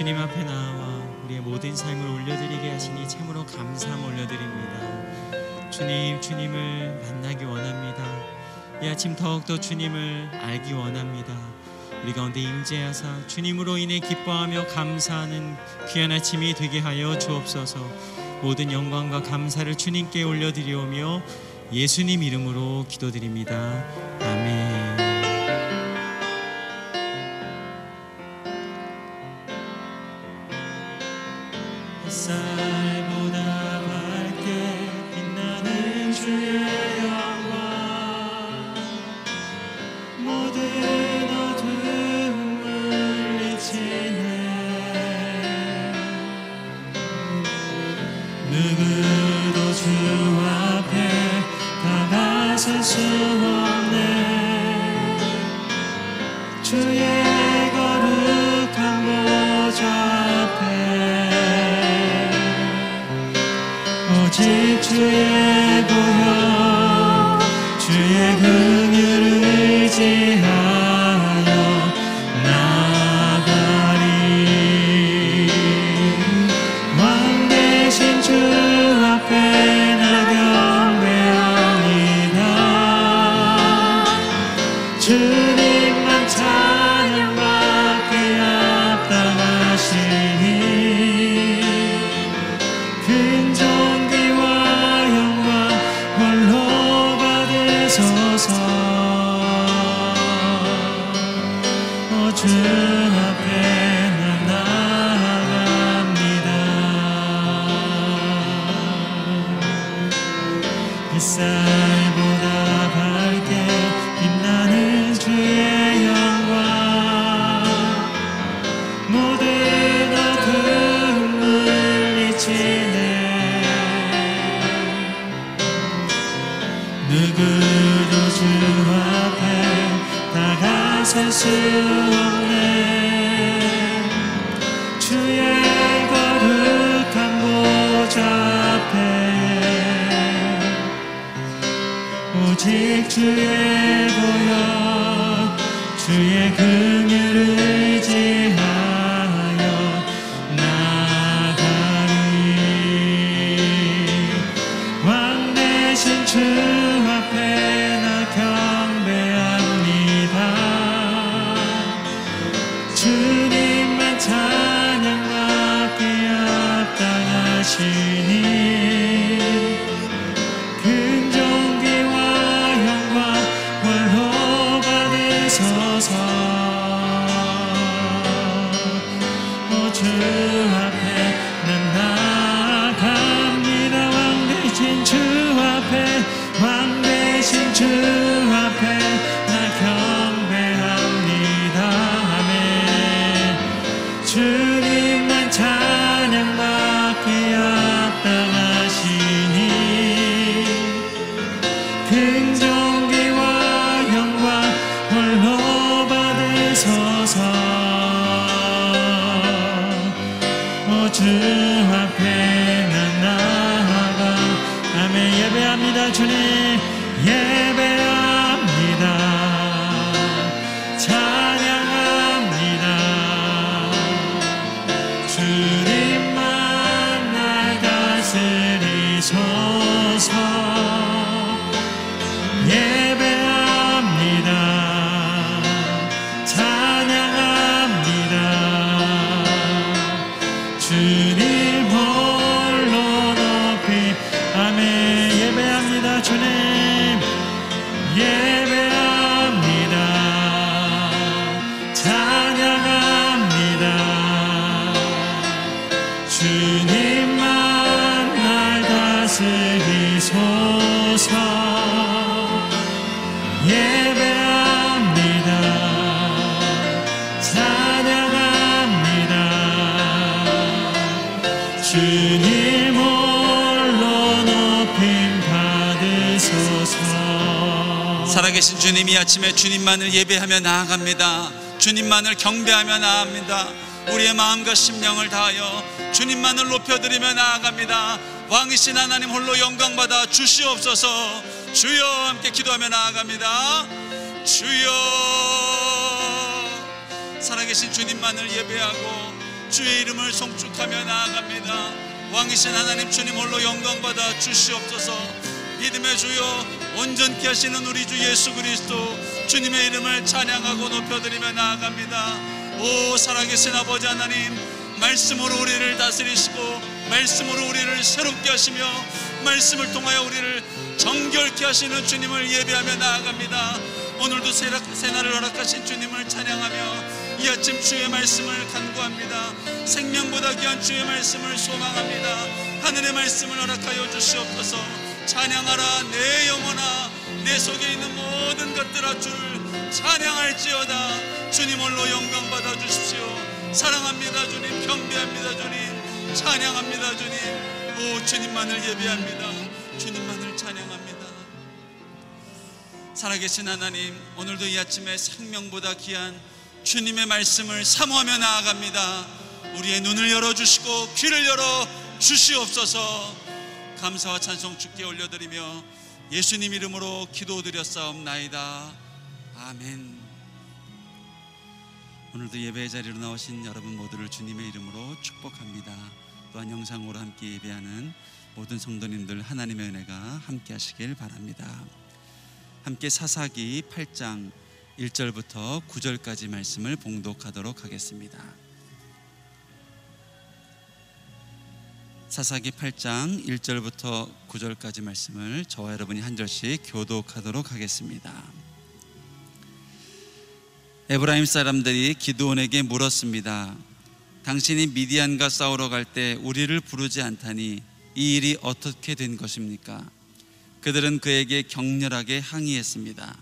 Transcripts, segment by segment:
주님 앞에 나와 우리의 모든 삶을 올려드리게 하시니 참으로 감사함 올려드립니다. 주님, 주님을 만나기 원합니다. 이 아침 더욱더 주님을 알기 원합니다. 우리 가운데 임재하사 주님으로 인해 기뻐하며 감사하는 귀한 아침이 되게 하여 주옵소서. 모든 영광과 감사를 주님께 올려드리오며 예수님 이름으로 기도드립니다. 아멘. 거룩한 보좌 없네 주의 거룩한 보좌 앞에 오직 주의 kings 살아계신 주님 이 아침에 주님만을 예배하며 나아갑니다. 주님만을 경배하며 나아갑니다. 우리의 마음과 심령을 다하여 주님만을 높여드리며 나아갑니다. 왕이신 하나님 홀로 영광 받아 주시옵소서. 주여 함께 기도하며 나아갑니다. 주여 살아계신 주님만을 예배하고 주의 이름을 송축하며 나아갑니다. 왕이신 하나님 주님 홀로 영광 받아 주시옵소서. 믿음의 주여 온전케 하시는 우리 주 예수 그리스도 주님의 이름을 찬양하고 높여드리며 나아갑니다. 오 살아계신 아버지 하나님 말씀으로 우리를 다스리시고 말씀으로 우리를 새롭게 하시며 말씀을 통하여 우리를 정결케 하시는 주님을 예배하며 나아갑니다. 오늘도 새날을 허락하신 주님을 찬양하며 이 아침 주의 말씀을 간구합니다. 생명보다 귀한 주의 말씀을 소망합니다. 하늘의 말씀을 허락하여 주시옵소서. 찬양하라 내 영혼아 내 속에 있는 모든 것들아 주를 찬양할지어다. 주님 홀로 영광 받아 주십시오. 사랑합니다 주님 경배합니다 주님 찬양합니다 주님 오 주님만을 예배합니다. 주님만을 찬양합니다. 살아계신 하나님, 오늘도 이 아침에 생명보다 귀한 주님의 말씀을 사모하며 나아갑니다. 우리의 눈을 열어주시고 귀를 열어 주시옵소서. 감사와 찬송 주께 올려드리며 예수님 이름으로 기도드렸사옵나이다. 아멘. 오늘도 예배의 자리로 나오신 여러분 모두를 주님의 이름으로 축복합니다. 또한 영상으로 함께 예배하는 모든 성도님들 하나님의 은혜가 함께 하시길 바랍니다. 함께 사사기 8장 1절부터 9절까지 말씀을 봉독하도록 하겠습니다. 사사기 8장 1절부터 9절까지 말씀을 저와 여러분이 한 절씩 교독하도록 하겠습니다. 에브라임 사람들이 기드온에게 물었습니다. 당신이 미디안과 싸우러 갈 때 우리를 부르지 않다니 이 일이 어떻게 된 것입니까? 그들은 그에게 격렬하게 항의했습니다.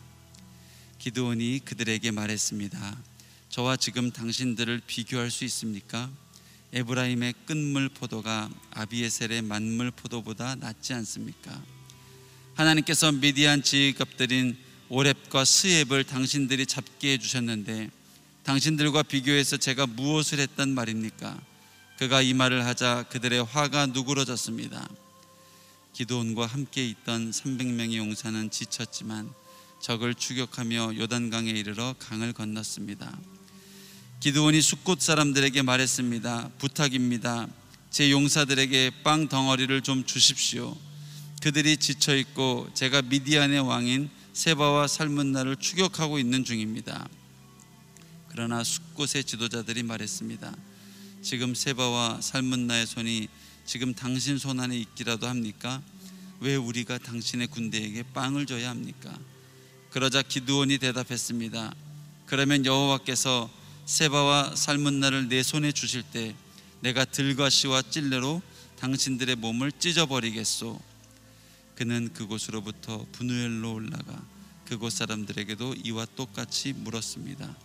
기드온이 그들에게 말했습니다. 저와 지금 당신들을 비교할 수 있습니까? 에브라임의 끝물 포도가 아비에셀의 만물 포도보다 낫지 않습니까? 하나님께서 미디안 지휘갑들인 오렙과 스엡을 당신들이 잡게 해주셨는데 당신들과 비교해서 제가 무엇을 했단 말입니까? 그가 이 말을 하자 그들의 화가 누그러졌습니다. 기도원과 함께 있던 300명의 용사는 지쳤지만 적을 추격하며 요단강에 이르러 강을 건넜습니다. 기드온이 숫곳 사람들에게 말했습니다. 부탁입니다. 제 용사들에게 빵 덩어리를 좀 주십시오. 그들이 지쳐 있고 제가 미디안의 왕인 세바와 살문나를 추격하고 있는 중입니다. 그러나 숫곳의 지도자들이 말했습니다. 지금 세바와 살문나의 손이 지금 당신 손 안에 있기라도 합니까? 왜 우리가 당신의 군대에게 빵을 줘야 합니까? 그러자 기드온이 대답했습니다. 그러면 여호와께서 세바와 살문나를 내 손에 주실 때 내가 들과 시와 찔레로 당신들의 몸을 찢어버리겠소. 그는 그곳으로부터 분우엘로 올라가 그곳 사람들에게도 이와 똑같이 물었습니다.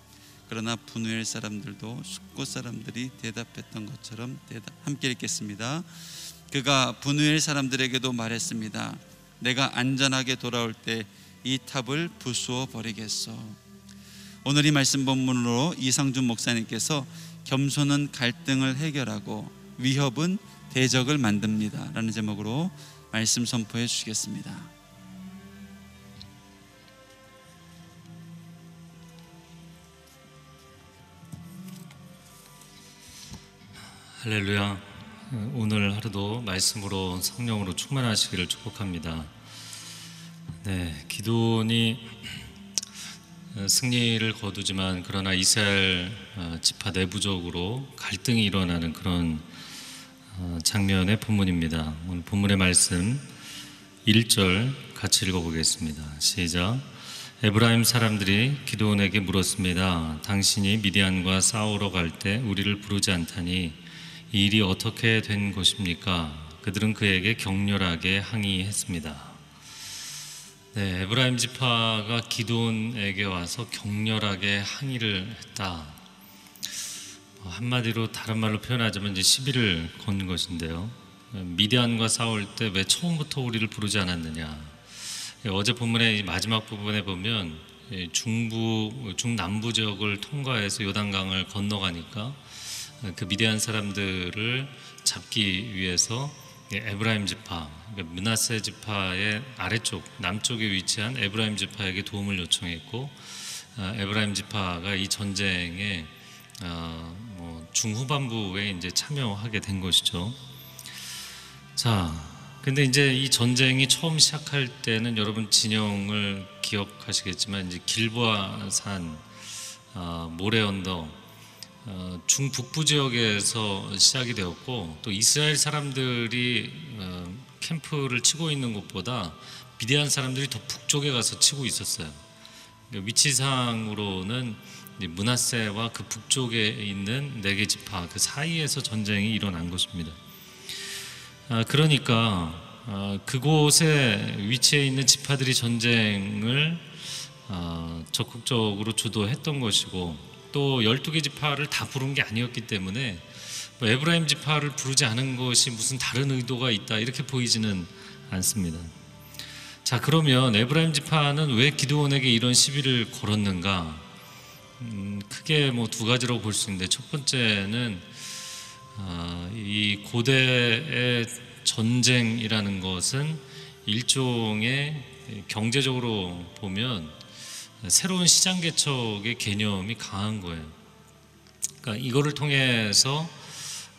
그러나 분우엘 사람들도 숫곳 사람들이 대답했던 것처럼 대답 함께 읽겠습니다. 그가 분우엘 사람들에게도 말했습니다. 내가 안전하게 돌아올 때 이 탑을 부수어 버리겠소. 오늘 이 말씀 본문으로 이상준 목사님께서 겸손은 갈등을 해결하고 위협은 대적을 만듭니다 라는 제목으로 말씀 선포해 주시겠습니다. 할렐루야. 오늘 하루도 말씀으로 성령으로 충만하시기를 축복합니다. 네, 기도니 승리를 거두지만 그러나 이스라엘 어, 지파 내부적으로 갈등이 일어나는 그런 어, 장면의 본문입니다. 오늘 본문의 말씀 1절 같이 읽어보겠습니다. 시작. 에브라임 사람들이 기도원에게 물었습니다. 당신이 미디안과 싸우러 갈 때 우리를 부르지 않다니 이 일이 어떻게 된 것입니까? 그들은 그에게 격렬하게 항의했습니다. 네, 에브라임 지파가 기도원에게 와서 격렬하게 항의를 했다. 어, 한마디로 다른 말로 표현하자면 이제 시비를 건 것인데요. 미디안과 싸울 때 왜 처음부터 우리를 부르지 않았느냐? 예, 어제 본문의 이 마지막 부분에 보면 이 중부 중남부 지역을 통과해서 요단강을 건너가니까 그 미디안 사람들을 잡기 위해서 이 에브라임 지파, 그러니까 므낫세 지파의 아래쪽 남쪽에 위치한 에브라임 지파에게 도움을 요청했고 아, 에브라임 지파가 이 전쟁에 어, 뭐 중후반부에 이제 참여하게 된 것이죠. 자, 근데 이제 이 전쟁이 처음 시작할 때는 여러분 진영을 기억하시겠지만 이제 길보아산, 아, 모래 언덕, 어, 중북부 지역에서 시작이 되었고 또 이스라엘 사람들이 어, 캠프를 치고 있는 곳보다 비대한 사람들이 더 북쪽에 가서 치고 있었어요. 그러니까 위치상으로는 문하세와 그 북쪽에 있는 네 개 지파 그 사이에서 전쟁이 일어난 것입니다. 아, 그러니까 아, 그곳에 위치해 있는 지파들이 전쟁을 아, 적극적으로 주도했던 것이고 또 12개 지파를 다 부른 게 아니었기 때문에 뭐 에브라임 지파를 부르지 않은 것이 무슨 다른 의도가 있다 이렇게 보이지는 않습니다. 자 그러면 에브라임 지파는 왜 기드온에게 이런 시비를 걸었는가? 음, 크게 뭐 두 가지로 볼 수 있는데 첫 번째는 아, 이 고대의 전쟁이라는 것은 일종의 경제적으로 보면 새로운 시장 개척의 개념이 강한 거예요. 그러니까 이거를 통해서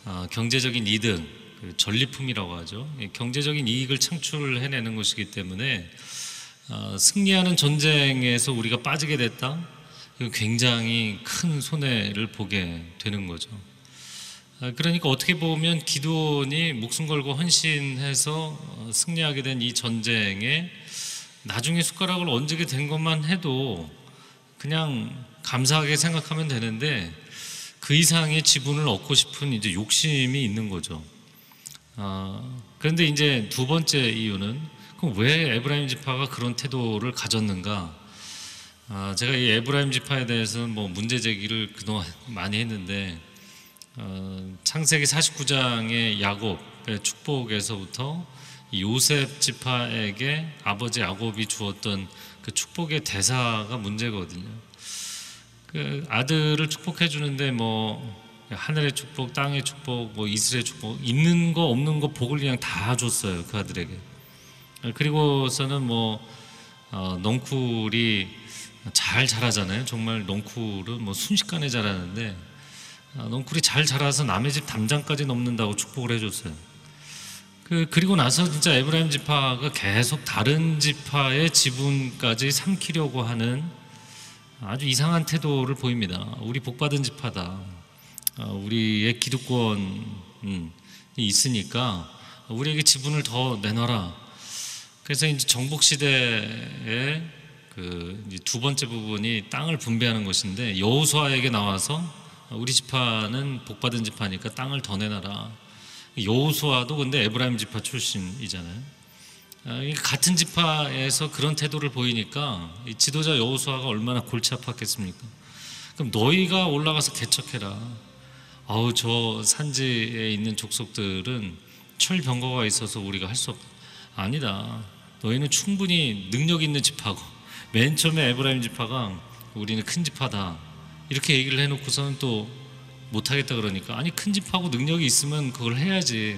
아, 경제적인 이득, 그 전리품이라고 하죠. 이 경제적인 이익을 창출해내는 것이기 때문에 아, 승리하는 전쟁에서 우리가 빠지게 됐다. 굉장히 큰 손해를 보게 되는 거죠. 아, 그러니까 어떻게 보면 기도원이 목숨 걸고 헌신해서 어, 승리하게 된 이 전쟁에 나중에 숟가락을 얹게 된 것만 해도 그냥 감사하게 생각하면 되는데 그 이상의 지분을 얻고 싶은 이제 욕심이 있는 거죠. 아, 그런데 이제 두 번째 이유는 그럼 왜 에브라임 지파가 그런 태도를 가졌는가? 아, 제가 이 에브라임 지파에 대해서는 뭐 문제 제기를 그동안 많이 했는데 어, 창세기 49장의 야곱의 축복에서부터 이 요셉 지파에게 아버지 야곱이 주었던 그 축복의 대사가 문제거든요. 그 아들을 축복해 주는데 뭐 하늘의 축복, 땅의 축복, 뭐 이스라엘 축복 있는 거 없는 거 복을 그냥 다 줬어요 그 아들에게. 그리고서는 뭐 어, 넝쿨이 잘 자라잖아요. 정말 넝쿨은 뭐 순식간에 자라는데 아, 넝쿨이 잘 자라서 남의 집 담장까지 넘는다고 축복을 해줬어요. 그 그리고 나서 진짜 에브라임 지파가 계속 다른 지파의 지분까지 삼키려고 하는 아주 이상한 태도를 보입니다. 우리 복받은 지파다. 어, 우리의 기득권이 있으니까 우리에게 지분을 더 내놔라. 그래서 이제 정복 시대에 그두 번째 부분이 땅을 분배하는 것인데 여호수아에게 나와서 우리 지파는 복받은 지파니까 땅을 더 내놔라. 여호수아도 근데 에브라임 지파 출신이잖아요. 아, 같은 지파에서 그런 태도를 보이니까 지도자 여호수아가 얼마나 골치 아팠겠습니까? 그럼 너희가 올라가서 개척해라. 아우 저 산지에 있는 족속들은 철병거가 있어서 우리가 할 수 없. 아니다. 너희는 충분히 능력 있는 지파고 맨 처음에 에브라임 지파가 우리는 큰 지파다. 이렇게 얘기를 해놓고서는 또 못하겠다 그러니까 아니 큰 집하고 능력이 있으면 그걸 해야지.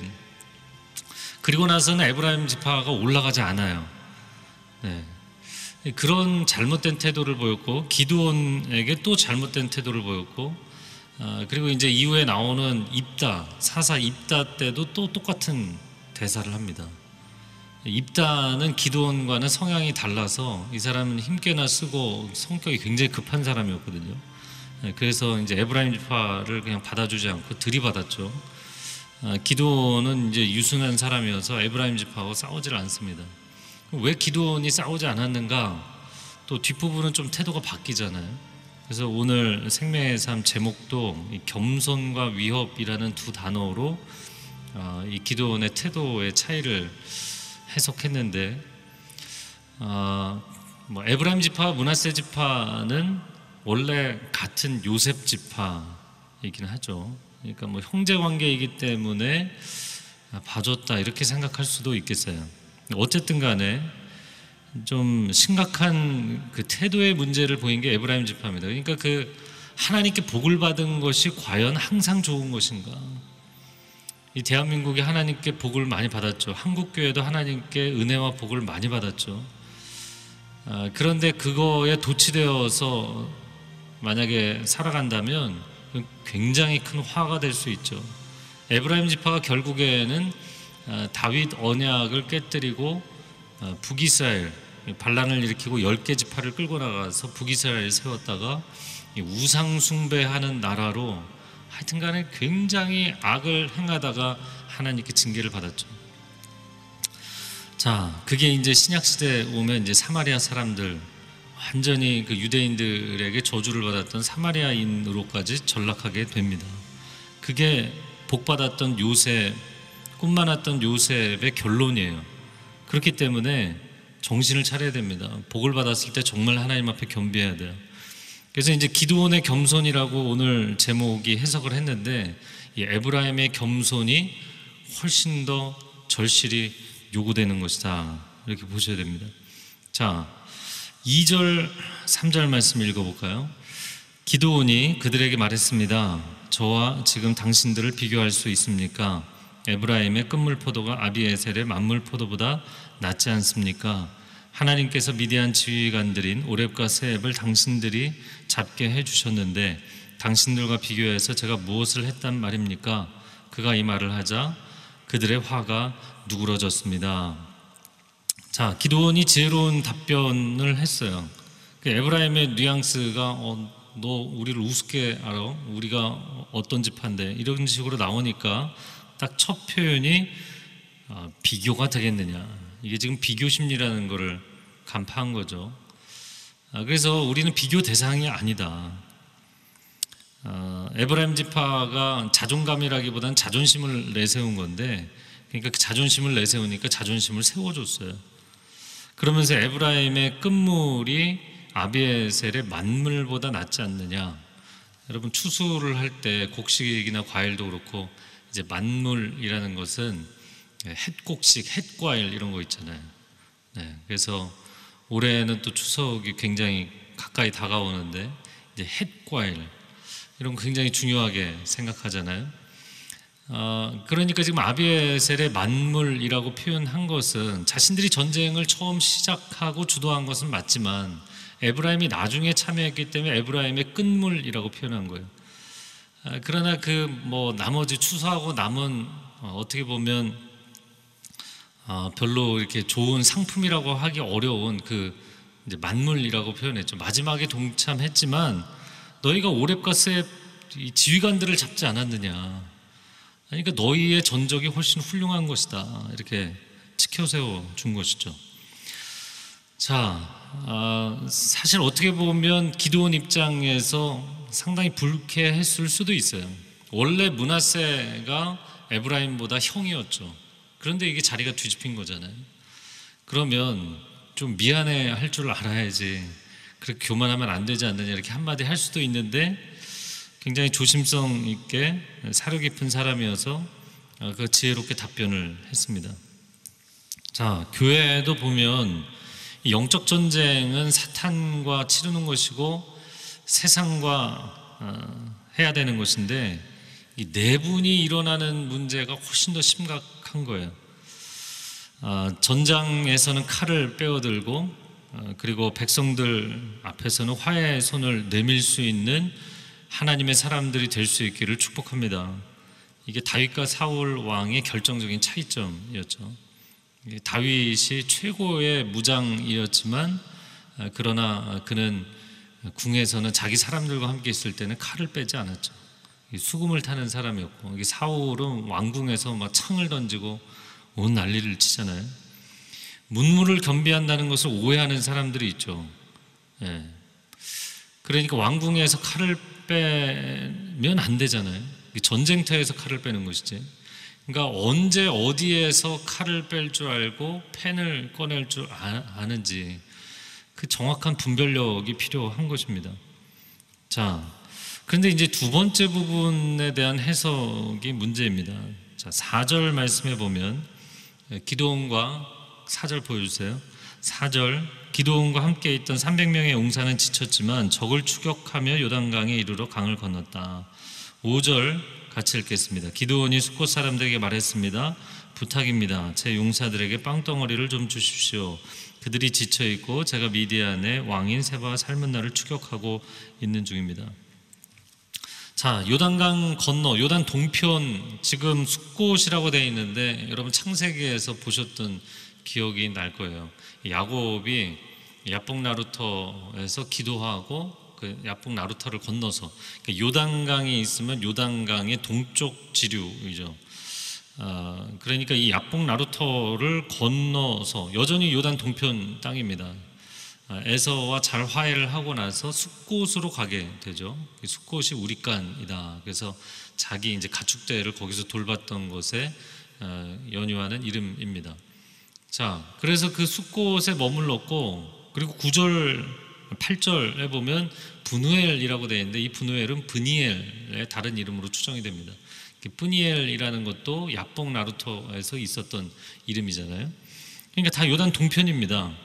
그리고 나서는 에브라임 지파가 올라가지 않아요. 네. 그런 잘못된 태도를 보였고 기드온에게 또 잘못된 태도를 보였고 아, 그리고 이제 이후에 나오는 입다 사사 입다 때도 또 똑같은 대사를 합니다. 입다는 기드온과는 성향이 달라서 이 사람은 힘께나 쓰고 성격이 굉장히 급한 사람이었거든요. 네, 그래서 이제 에브라임 지파를 그냥 받아주지 않고 들이받았죠. 아, 기도는 이제 유순한 사람이어서 에브라임 지파하고 싸우질 않습니다. 왜 기도원이 싸우지 않았는가? 또 뒷부분은 좀 태도가 바뀌잖아요. 그래서 오늘 생명의 삶 제목도 이 겸손과 위협이라는 두 단어로 아, 이 기도원의 태도의 차이를 해석했는데 아, 뭐 에브라임 지파, 문하세 지파는 원래 같은 요셉 지파이긴 하죠. 그러니까 뭐 형제 관계이기 때문에 봐줬다 이렇게 생각할 수도 있겠어요. 어쨌든 간에 좀 심각한 그 태도의 문제를 보인 게 에브라임 지파입니다. 그러니까 그 하나님께 복을 받은 것이 과연 항상 좋은 것인가? 이 대한민국이 하나님께 복을 많이 받았죠. 한국 교회도 하나님께 은혜와 복을 많이 받았죠. 아, 그런데 그거에 도취되어서 만약에 살아간다면 굉장히 큰 화가 될 수 있죠. 에브라임 지파가 결국에는 어, 다윗 언약을 깨뜨리고 어, 북이스라엘 반란을 일으키고 열개 지파를 끌고 나가서 북이스라엘을 세웠다가 이 우상 숭배하는 나라로 하여튼 간에 굉장히 악을 행하다가 하나님께 징계를 받았죠. 자, 그게 이제 신약 시대 오면 이제 사마리아 사람들 완전히 그 유대인들에게 저주를 받았던 사마리아인으로까지 전락하게 됩니다. 그게 복 받았던 요셉, 꿈 많았던 요셉의 결론이에요. 그렇기 때문에 정신을 차려야 됩니다. 복을 받았을 때 정말 하나님 앞에 겸비해야 돼요. 그래서 이제 기도원의 겸손이라고 오늘 제목이 해석을 했는데 이 에브라임의 겸손이 훨씬 더 절실히 요구되는 것이다. 이렇게 보셔야 됩니다. 자, 2절, 3절 말씀 읽어볼까요? 기도원이 그들에게 말했습니다. 저와 지금 당신들을 비교할 수 있습니까? 에브라임의 끝물 포도가 아비에셀의 만물 포도보다 낫지 않습니까? 하나님께서 미디안 지휘관들인 오렙과 세앱을 당신들이 잡게 해주셨는데 당신들과 비교해서 제가 무엇을 했단 말입니까? 그가 이 말을 하자 그들의 화가 누그러졌습니다. 자, 기도원이 지혜로운 답변을 했어요. 그 에브라임의 뉘앙스가 어, 너 우리를 우습게 알아? 우리가 어떤 집한데 이런 식으로 나오니까 딱 첫 표현이 어, 비교가 되겠느냐? 이게 지금 비교 심리라는 것을 간파한 거죠. 아, 그래서 우리는 비교 대상이 아니다. 어, 에브라임 지파가 자존감이라기보다는 자존심을 내세운 건데, 그러니까 그 자존심을 내세우니까 자존심을 세워줬어요. 그러면서 에브라임의 끝물이 아비에셀의 만물보다 낫지 않느냐. 여러분 추수를 할 때 곡식이나 과일도 그렇고 이제 만물이라는 것은 햇곡식, 햇과일 이런 거 있잖아요. 네, 그래서 올해는 또 추석이 굉장히 가까이 다가오는데 이제 햇과일 이런 거 굉장히 중요하게 생각하잖아요. 어, 그러니까 지금 아비에셀의 만물이라고 표현한 것은 자신들이 전쟁을 처음 시작하고 주도한 것은 맞지만 에브라임이 나중에 참여했기 때문에 에브라임의 끝물이라고 표현한 거예요. 아, 그러나 그 뭐 나머지 추수하고 남은 어, 어떻게 보면 어, 별로 이렇게 좋은 상품이라고 하기 어려운 그 만물이라고 표현했죠. 마지막에 동참했지만 너희가 오렙과 셋 지휘관들을 잡지 않았느냐. 그러니까 너희의 전적이 훨씬 훌륭한 것이다. 이렇게 지켜세워 준 것이죠. 자, 어, 사실 어떻게 보면 기도원 입장에서 상당히 불쾌했을 수도 있어요. 원래 문하세가 에브라임보다 형이었죠. 그런데 이게 자리가 뒤집힌 거잖아요. 그러면 좀 미안해 할 줄 알아야지. 그렇게 교만하면 안 되지 않느냐 이렇게 한마디 할 수도 있는데 굉장히 조심성 있게 사려 깊은 사람이어서 어, 그 지혜롭게 답변을 했습니다. 자, 교회도 보면 영적 전쟁은 사탄과 치르는 것이고 세상과 어, 해야 되는 것인데 이 내분이 일어나는 문제가 훨씬 더 심각한 거예요. 어, 전장에서는 칼을 빼어들고 그리고 백성들 앞에서는 화해의 손을 내밀 수 있는 하나님의 사람들이 될 수 있기를 축복합니다. 이게 다윗과 사울 왕의 결정적인 차이점이었죠. 다윗이 최고의 무장이었지만 아, 그러나 그는 궁에서는 자기 사람들과 함께 있을 때는 칼을 빼지 않았죠. 수금을 타는 사람이었고 사울은 왕궁에서 막 창을 던지고 온 난리를 치잖아요. 문물을 겸비한다는 것을 오해하는 사람들이 있죠. 예. 그러니까 왕궁에서 칼을 빼면 안 되잖아요. 전쟁터에서 칼을 빼는 것이지. 그러니까 언제 어디에서 칼을 뺄 줄 알고 펜을 꺼낼 줄 아, 아는지 그 정확한 분별력이 필요한 것입니다. 자, 그런데 이제 두 번째 부분에 대한 해석이 문제입니다. 자, 4절 말씀해 보면 기도원과 4절 보여주세요. 4절 기도원과 함께 있던 300명의 용사는 지쳤지만 적을 추격하며 요단강에 이르러 강을 건넜다. 5절 같이 읽겠습니다. 기도원이 수꽃 사람들에게 말했습니다. 부탁입니다. 제 용사들에게 빵덩어리를 좀 주십시오. 그들이 지쳐 있고 제가 미디안의 왕인 세바와 삶은 나를 추격하고 있는 중입니다. 자, 요단강 건너, 요단 동편, 지금 숲곳이라고 되어 있는데, 여러분 창세기에서 보셨던 기억이 날 거예요. 야곱이 야복 나루터에서 기도하고, 그 야복 나루터를 건너서, 그러니까 요단강이 있으면 요단강의 동쪽 지류이죠. 아, 그러니까 이 야복 나루터를 건너서, 여전히 요단 동편 땅입니다. 아, 에서와 잘 화해를 하고 나서 숲곳으로 가게 되죠. 이 숲곳이 우리간이다. 그래서 자기 이제 가축대를 거기서 돌봤던 것에 어, 연유하는 이름입니다. 자, 그래서 그 숲곳에 머물렀고 그리고 9절 8절에 보면 분우엘이라고 되어 있는데 이 분우엘은 브니엘의 다른 이름으로 추정이 됩니다. 브니엘이라는 것도 야복 나루토에서 있었던 이름이잖아요. 그러니까 다 요단 동편입니다.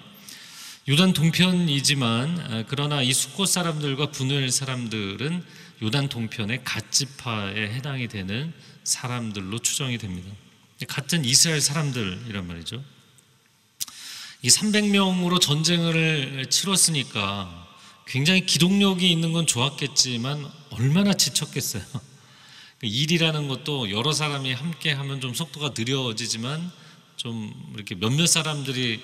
요단 동편이지만 아, 그러나 이 숫곳 사람들과 분우엘 사람들은 요단 동편의 갓지파에 해당이 되는 사람들로 추정이 됩니다. 같은 이스라엘 사람들이란 말이죠. 이 300명으로 전쟁을 치렀으니까 굉장히 기동력이 있는 건 좋았겠지만 얼마나 지쳤겠어요. 일이라는 것도 여러 사람이 함께 하면 좀 속도가 느려지지만 좀 이렇게 몇몇 사람들이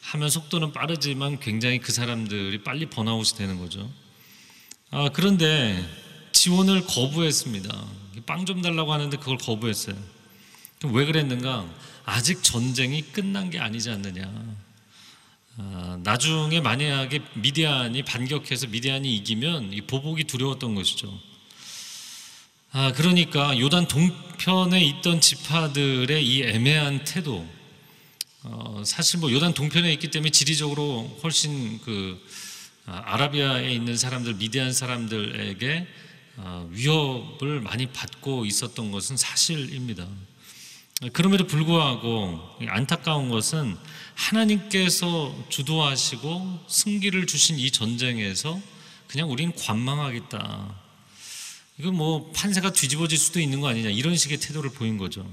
하면 속도는 빠르지만 굉장히 그 사람들이 빨리 번아웃이 되는 거죠. 아, 그런데 지원을 거부했습니다. 빵 좀 달라고 하는데 그걸 거부했어요. 왜 그랬는가? 아직 전쟁이 끝난 게 아니지 않느냐. 아, 나중에 만약에 미디안이 반격해서 미디안이 이기면 이 보복이 두려웠던 것이죠. 아, 그러니까 요단 동편에 있던 지파들의 이 애매한 태도, 어, 사실 뭐 요단 동편에 있기 때문에 지리적으로 훨씬 그 아, 아라비아에 있는 사람들, 미디안 사람들에게 아, 위협을 많이 받고 있었던 것은 사실입니다. 그럼에도 불구하고 안타까운 것은 하나님께서 주도하시고 승기를 주신 이 전쟁에서 그냥 우리는 관망하겠다. 이거 뭐 판세가 뒤집어질 수도 있는 거 아니냐 이런 식의 태도를 보인 거죠.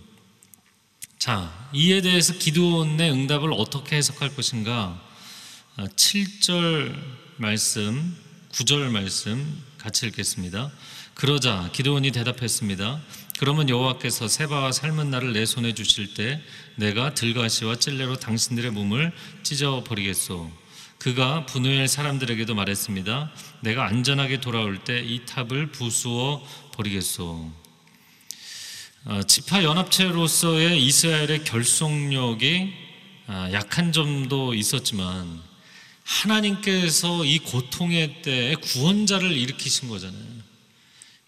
자, 이에 대해서 기도원의 응답을 어떻게 해석할 것인가? 7절 말씀, 9절 말씀 같이 읽겠습니다. 그러자 기도원이 대답했습니다. 그러면 여호와께서 세바와 삶은 나를 내 손에 주실 때 내가 들가시와 찔레로 당신들의 몸을 찢어 버리겠소. 그가 분우엘 사람들에게도 말했습니다. 내가 안전하게 돌아올 때 이 탑을 부수어 버리겠소. 어, 지파 연합체로서의 이스라엘의 결속력이 아, 약한 점도 있었지만 하나님께서 이 고통의 때에 구원자를 일으키신 거잖아요.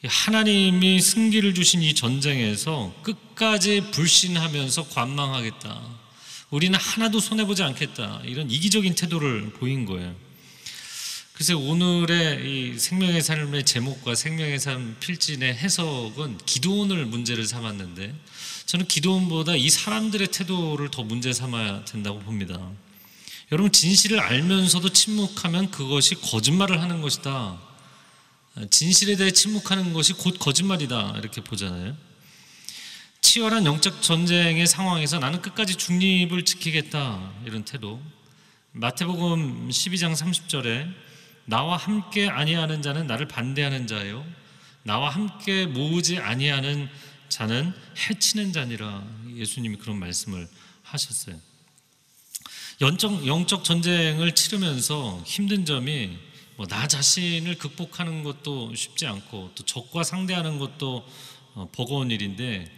하나님이 승기를 주신 이 전쟁에서 끝까지 불신하면서 관망하겠다. 우리는 하나도 손해보지 않겠다. 이런 이기적인 태도를 보인 거예요. 그래서 오늘의 이 생명의 삶의 제목과 생명의 삶 필진의 해석은 기도원을 문제를 삼았는데 저는 기도원보다 이 사람들의 태도를 더 문제 삼아야 된다고 봅니다. 여러분 진실을 알면서도 침묵하면 그것이 거짓말을 하는 것이다. 진실에 대해 침묵하는 것이 곧 거짓말이다. 이렇게 보잖아요. 치열한 영적 전쟁의 상황에서 나는 끝까지 중립을 지키겠다. 이런 태도. 마태복음 12장 30절에 나와 함께 아니하는 자는 나를 반대하는 자요 나와 함께 모으지 아니하는 자는 해치는 자니라 예수님이 그런 말씀을 하셨어요. 영적, 영적 전쟁을 치르면서 힘든 점이 뭐 나 자신을 극복하는 것도 쉽지 않고 또 적과 상대하는 것도 어, 버거운 일인데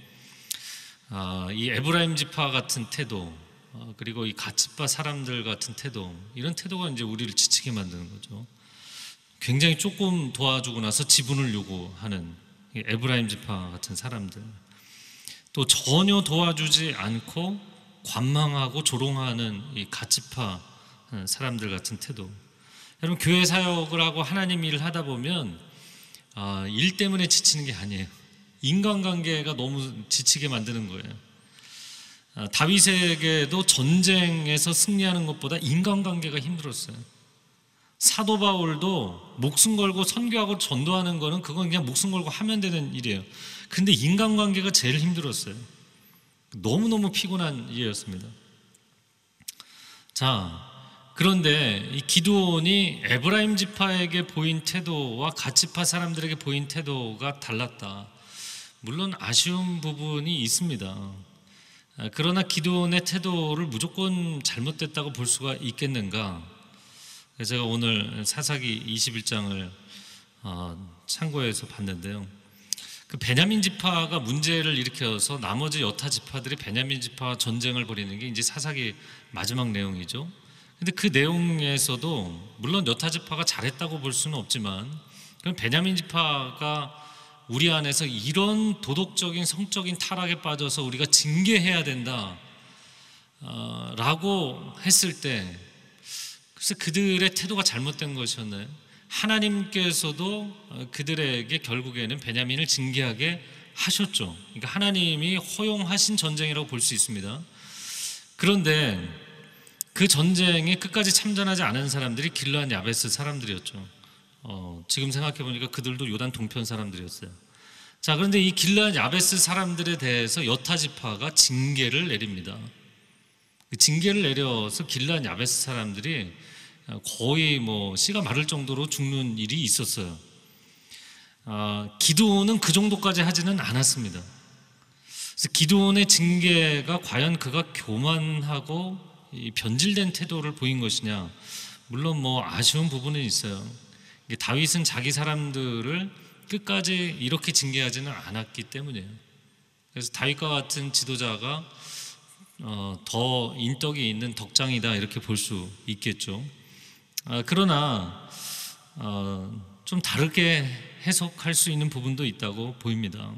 아, 이 에브라임 지파 같은 태도 어, 그리고 이 가치파 사람들 같은 태도 이런 태도가 이제 우리를 지치게 만드는 거죠. 굉장히 조금 도와주고 나서 지분을 요구하는 에브라임 지파 같은 사람들 또 전혀 도와주지 않고 관망하고 조롱하는 이 가치파 사람들 같은 태도 여러분 교회 사역을 하고 하나님 일을 하다 보면 아, 일 때문에 지치는 게 아니에요 인간관계가 너무 지치게 만드는 거예요 아, 다윗에게도 전쟁에서 승리하는 것보다 인간관계가 힘들었어요 사도 바울도 목숨 걸고 선교하고 전도하는 거는 그건 그냥 목숨 걸고 하면 되는 일이에요. 근데 인간관계가 제일 힘들었어요. 너무너무 피곤한 일이었습니다. 자, 그런데 이 기도원이 에브라임 지파에게 보인 태도와 갓지파 사람들에게 보인 태도가 달랐다. 물론 아쉬운 부분이 있습니다. 아, 그러나 기도원의 태도를 무조건 잘못됐다고 볼 수가 있겠는가? 제가 오늘 사사기 21장을 어, 참고해서 봤는데요. 그 베냐민 지파가 문제를 일으켜서 나머지 여타 지파들이 베냐민 지파와 전쟁을 벌이는 게 이제 사사기 마지막 내용이죠. 근데 그 내용에서도 물론 여타 지파가 잘했다고 볼 수는 없지만 그럼 베냐민 지파가 우리 안에서 이런 도덕적인 성적인 타락에 빠져서 우리가 징계해야 된다 어, 라고 했을 때 글쎄 그들의 태도가 잘못된 것이었나요? 하나님께서도 어, 그들에게 결국에는 베냐민을 징계하게 하셨죠. 그러니까 하나님이 허용하신 전쟁이라고 볼 수 있습니다. 그런데 그 전쟁에 끝까지 참전하지 않은 사람들이 길르한 야베스 사람들이었죠. 어, 지금 생각해 보니까 그들도 요단 동편 사람들이었어요. 자, 그런데 이 길르한 야베스 사람들에 대해서 여타 지파가 징계를 내립니다. 그 징계를 내려서 길르한 야베스 사람들이 거의 뭐 씨가 마를 정도로 죽는 일이 있었어요. 아, 기도는 그 정도까지 하지는 않았습니다. 그래서 기도원의 징계가 과연 그가 교만하고 이 변질된 태도를 보인 것이냐? 물론 뭐 아쉬운 부분은 있어요. 다윗은 자기 사람들을 끝까지 이렇게 징계하지는 않았기 때문이에요. 그래서 다윗과 같은 지도자가 어, 더 인덕이 있는 덕장이다 이렇게 볼 수 있겠죠. 아, 그러나 어, 좀 다르게 해석할 수 있는 부분도 있다고 보입니다.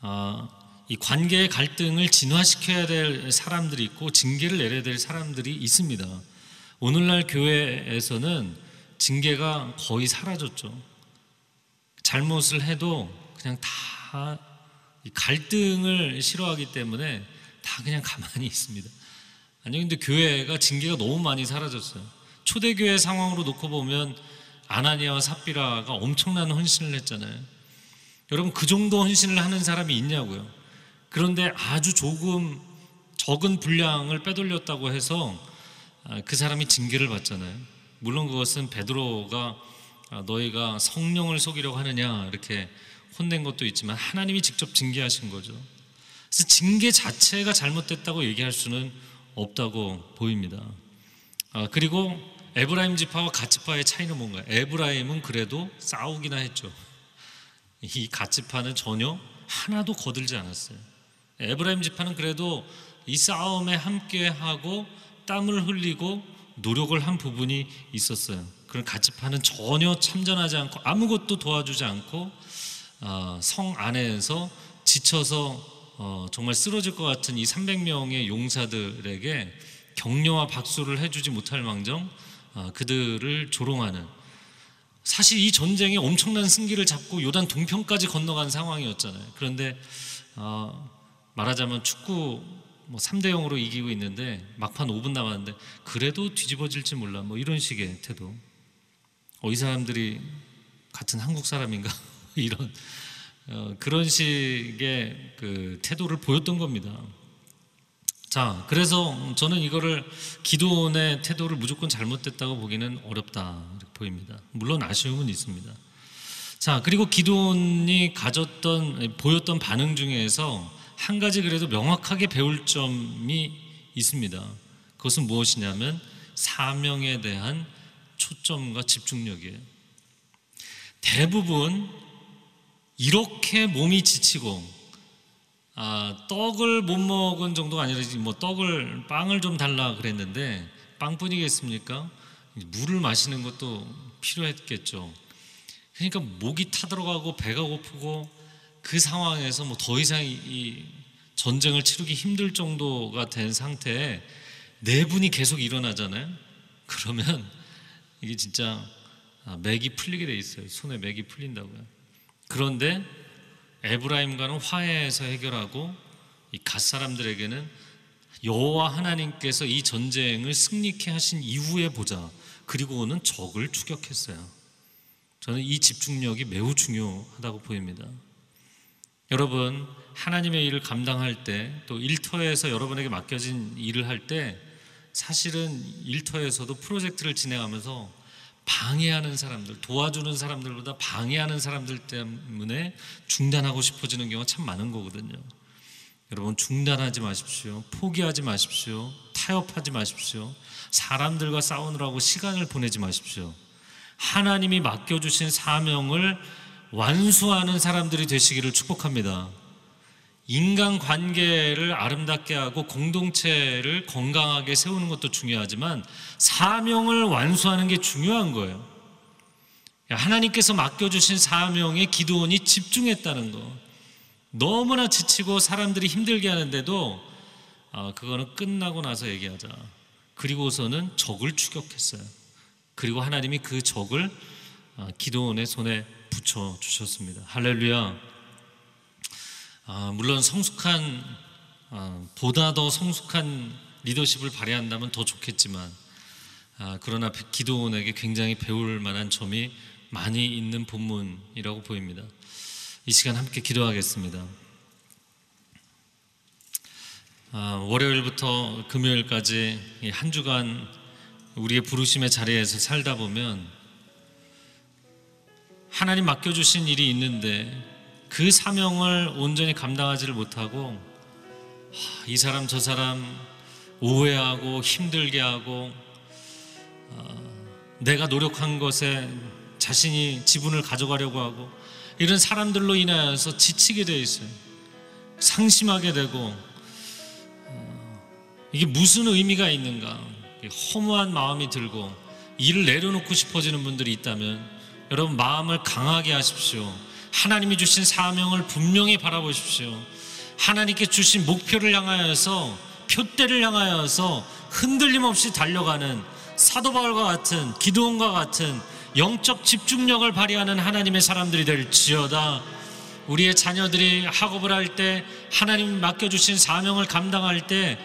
아, 이 관계의 갈등을 진화시켜야 될 사람들이 있고 징계를 내려야 될 사람들이 있습니다. 오늘날 교회에서는 징계가 거의 사라졌죠. 잘못을 해도 그냥 다 갈등을 싫어하기 때문에 다 그냥 가만히 있습니다. 아니 근데 교회가 징계가 너무 많이 사라졌어요. 초대교회 상황으로 놓고 보면 아나니아와 삽비라가 엄청난 헌신을 했잖아요. 여러분 그 정도 헌신을 하는 사람이 있냐고요. 그런데 아주 조금 적은 분량을 빼돌렸다고 해서 아, 그 사람이 징계를 받잖아요. 물론 그것은 베드로가 아, 너희가 성령을 속이려고 하느냐 이렇게 혼낸 것도 있지만 하나님이 직접 징계하신 거죠. 그래서 징계 자체가 잘못됐다고 얘기할 수는 없다고 보입니다. 아, 그리고 에브라임 지파와 갓지파의 차이는 뭔가요? 에브라임은 그래도 싸우기나 했죠. 이 갓지파는 전혀 하나도 거들지 않았어요. 에브라임 지파는 그래도 이 싸움에 함께하고 땀을 흘리고 노력을 한 부분이 있었어요. 그런 갓지파는 전혀 참전하지 않고 아무것도 도와주지 않고 어, 성 안에서 지쳐서 어, 정말 쓰러질 것 같은 이 300명의 용사들에게 격려와 박수를 해주지 못할 망정 어, 그들을 조롱하는 사실 이 전쟁에 엄청난 승기를 잡고 요단 동편까지 건너간 상황이었잖아요. 그런데 어, 말하자면 축구 뭐 3대 0으로 이기고 있는데 막판 5분 남았는데 그래도 뒤집어질지 몰라 뭐 이런 식의 태도. 어, 이 사람들이 같은 한국 사람인가 이런 어, 그런 식의 그 태도를 보였던 겁니다. 자, 그래서 저는 이거를 기도원의 태도를 무조건 잘못됐다고 보기는 어렵다 보입니다. 물론 아쉬움은 있습니다. 자, 그리고 기도원이 가졌던 보였던 반응 중에서 한 가지 그래도 명확하게 배울 점이 있습니다. 그것은 무엇이냐면 사명에 대한 초점과 집중력이에요. 대부분 이렇게 몸이 지치고 아, 떡을 못 먹은 정도가 아니라 뭐 떡을 빵을 좀 달라 그랬는데 빵뿐이겠습니까? 물을 마시는 것도 필요했겠죠. 그러니까 목이 타들어가고 배가 고프고 그 상황에서 뭐 더 이상 이 전쟁을 치르기 힘들 정도가 된 상태에 내분이 계속 일어나잖아요. 그러면 이게 진짜 아, 맥이 풀리게 돼 있어요. 손에 맥이 풀린다고요. 그런데 에브라임과는 화해해서 해결하고 이 갓 사람들에게는 여호와 하나님께서 이 전쟁을 승리케 하신 이후에 보자. 그리고는 적을 추격했어요. 저는 이 집중력이 매우 중요하다고 보입니다. 여러분 하나님의 일을 감당할 때 또 일터에서 여러분에게 맡겨진 일을 할 때 사실은 일터에서도 프로젝트를 진행하면서 방해하는 사람들, 도와주는 사람들보다 방해하는 사람들 때문에 중단하고 싶어지는 경우가 참 많은 거거든요. 여러분 중단하지 마십시오. 포기하지 마십시오. 타협하지 마십시오. 사람들과 싸우느라고 시간을 보내지 마십시오. 하나님이 맡겨주신 사명을 완수하는 사람들이 되시기를 축복합니다. 인간 관계를 아름답게 하고 공동체를 건강하게 세우는 것도 중요하지만 사명을 완수하는 게 중요한 거예요. 하나님께서 맡겨주신 사명에 기도원이 집중했다는 거. 너무나 지치고 사람들이 힘들게 하는데도 아, 그거는 끝나고 나서 얘기하자. 그리고서는 적을 추격했어요. 그리고 하나님이 그 적을 아, 기도원의 손에 붙여 주셨습니다. 할렐루야. 아, 물론 성숙한 아, 보다 더 성숙한 리더십을 발휘한다면 더 좋겠지만 아, 그러나 기도원에게 굉장히 배울 만한 점이 많이 있는 본문이라고 보입니다. 이 시간 함께 기도하겠습니다. 아, 월요일부터 금요일까지 한 주간 우리의 부르심의 자리에서 살다 보면 하나님 맡겨주신 일이 있는데 그 사명을 온전히 감당하지를 못하고 이 사람 저 사람 오해하고 힘들게 하고 내가 노력한 것에 자신이 지분을 가져가려고 하고 이런 사람들로 인하여서 지치게 되어 있어요. 상심하게 되고 어, 이게 무슨 의미가 있는가? 허무한 마음이 들고 일을 내려놓고 싶어지는 분들이 있다면 여러분 마음을 강하게 하십시오. 하나님이 주신 사명을 분명히 바라보십시오. 하나님께 주신 목표를 향하여서 표대를 향하여서 흔들림 없이 달려가는 사도 바울과 같은 기도원과 같은 영적 집중력을 발휘하는 하나님의 사람들이 될지어다. 우리의 자녀들이 학업을 할 때 하나님 맡겨주신 사명을 감당할 때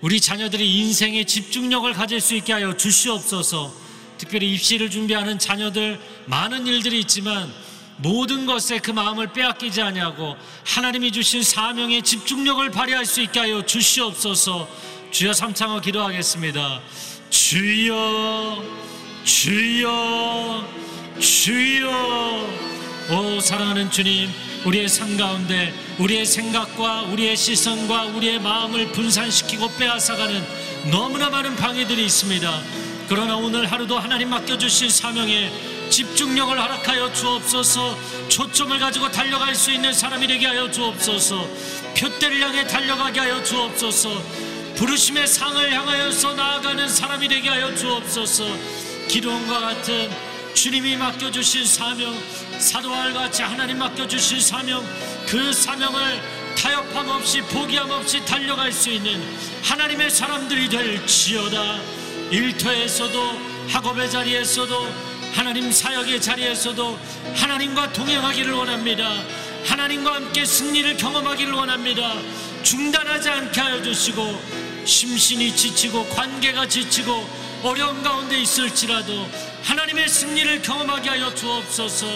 우리 자녀들이 인생의 집중력을 가질 수 있게 하여 주시옵소서. 특별히 입시를 준비하는 자녀들 많은 일들이 있지만 모든 것에 그 마음을 빼앗기지 아니하고 하나님이 주신 사명의 집중력을 발휘할 수 있게 하여 주시옵소서. 주여 삼창어 기도하겠습니다. 주여 주여 주여 오 사랑하는 주님 우리의 삶 가운데 우리의 생각과 우리의 시선과 우리의 마음을 분산시키고 빼앗아가는 너무나 많은 방해들이 있습니다 그러나 오늘 하루도 하나님 맡겨주신 사명에 집중력을 허락하여 주옵소서. 초점을 가지고 달려갈 수 있는 사람이 되게 하여 주옵소서. 표대를 향해 달려가게 하여 주옵소서. 부르심의 상을 향하여서 나아가는 사람이 되게 하여 주옵소서. 기도원과 같은 주님이 맡겨주신 사명 사도와 같이 하나님 맡겨주신 사명 그 사명을 타협함 없이 포기함 없이 달려갈 수 있는 하나님의 사람들이 될 지어다 일터에서도 학업의 자리에서도 하나님 사역의 자리에서도 하나님과 동행하기를 원합니다. 하나님과 함께 승리를 경험하기를 원합니다. 중단하지 않게 하여 주시고 심신이 지치고 관계가 지치고 어려움 가운데 있을지라도 하나님의 승리를 경험하게 하여 주옵소서.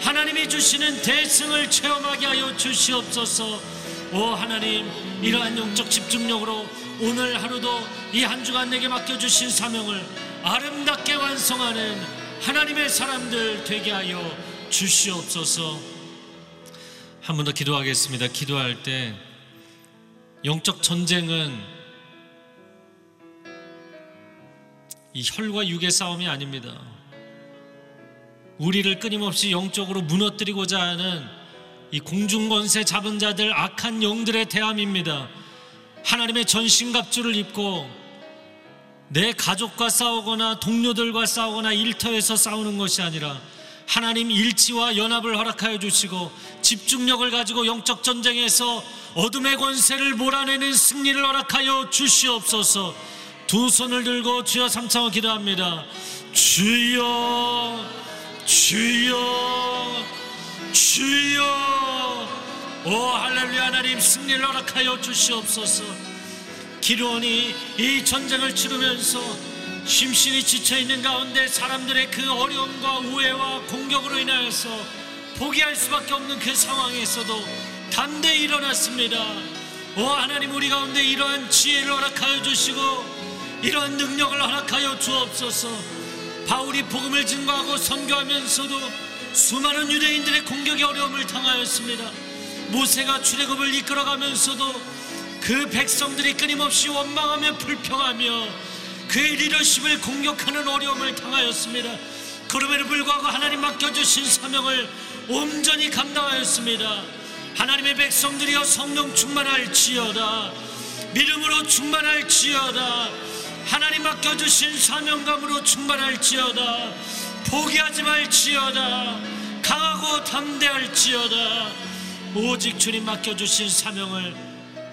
하나님이 주시는 대승을 체험하게 하여 주시옵소서. 오 하나님 이러한 영적 집중력으로 오늘 하루도 이 한 주간 내게 맡겨주신 사명을 아름답게 완성하는 하나님의 사람들 되게 하여 주시옵소서 한 번 더 기도하겠습니다 기도할 때 영적 전쟁은 이 혈과 육의 싸움이 아닙니다. 우리를 끊임없이 영적으로 무너뜨리고자 하는 이 공중권세 잡은 자들 악한 영들의 대함입니다. 하나님의 전신갑주를 입고 내 가족과 싸우거나 동료들과 싸우거나 일터에서 싸우는 것이 아니라 하나님 일치와 연합을 허락하여 주시고 집중력을 가지고 영적 전쟁에서 어둠의 권세를 몰아내는 승리를 허락하여 주시옵소서. 두 손을 들고 주여 삼창어 기도합니다. 주여, 주여, 주여. 오 할렐루야 하나님 승리를 허락하여 주시옵소서. 기론이 이 전쟁을 치르면서 심신이 지쳐 있는 가운데 사람들의 그 어려움과 우애와 공격으로 인하여서 포기할 수밖에 없는 그 상황에서도 담대히 일어났습니다. 오 하나님 우리 가운데 이러한 지혜를 허락하여 주시고 이러한 능력을 허락하여 주옵소서. 바울이 복음을 증거하고 선교하면서도 수많은 유대인들의 공격에 어려움을 당하였습니다. 모세가 출애굽을 이끌어가면서도 그 백성들이 끊임없이 원망하며 불평하며 그의 리더십을 공격하는 어려움을 당하였습니다. 그럼에도 불구하고 하나님 맡겨주신 사명을 온전히 감당하였습니다. 하나님의 백성들이여 성령 충만할지어다. 믿음으로 충만할지어다. 하나님 맡겨주신 사명감으로 충만할지어다. 포기하지 말지어다. 강하고 담대할지어다. 오직 주님 맡겨주신 사명을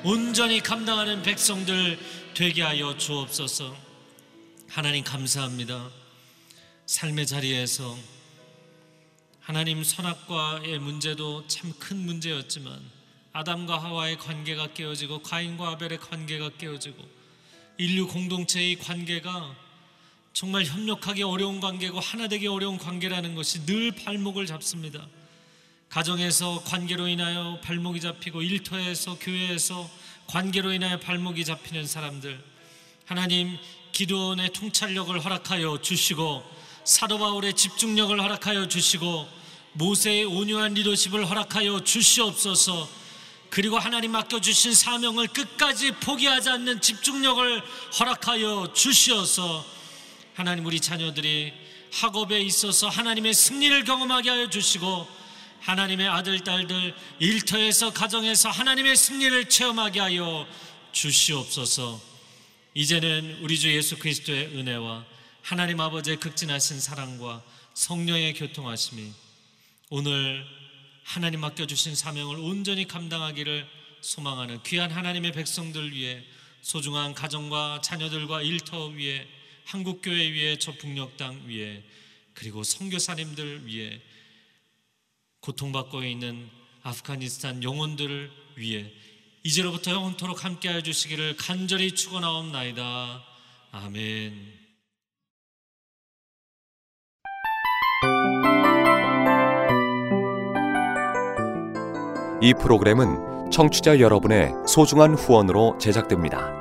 온전히 감당하는 백성들 되게 하여 주옵소서. 하나님 감사합니다. 삶의 자리에서 하나님 선악과의 문제도 참 큰 문제였지만 아담과 하와의 관계가 깨어지고 가인과 아벨의 관계가 깨어지고 인류 공동체의 관계가 정말 협력하기 어려운 관계고 하나 되기 어려운 관계라는 것이 늘 발목을 잡습니다. 가정에서 관계로 인하여 발목이 잡히고 일터에서 교회에서 관계로 인하여 발목이 잡히는 사람들 하나님 기도원의 통찰력을 허락하여 주시고 사도 바울의 집중력을 허락하여 주시고 모세의 온유한 리더십을 허락하여 주시옵소서. 그리고 하나님 맡겨주신 사명을 끝까지 포기하지 않는 집중력을 허락하여 주시어서 하나님 우리 자녀들이 학업에 있어서 하나님의 승리를 경험하게 하여 주시고 하나님의 아들 딸들 일터에서 가정에서 하나님의 승리를 체험하게 하여 주시옵소서. 이제는 우리 주 예수 그리스도의 은혜와 하나님 아버지의 극진하신 사랑과 성령의 교통하심이 오늘 하나님 맡겨주신 사명을 온전히 감당하기를 소망하는 귀한 하나님의 백성들 위해 소중한 가정과 자녀들과 일터 위에 한국교회 위에 저 북녘 땅 위에 그리고 선교사님들 위해 고통받고 있는 아프가니스탄 영혼들을 위해 이제로부터 영원토록 함께하여 주시기를 간절히 축원하옵나이다. 아멘. 이 프로그램은 청취자 여러분의 소중한 후원으로 제작됩니다.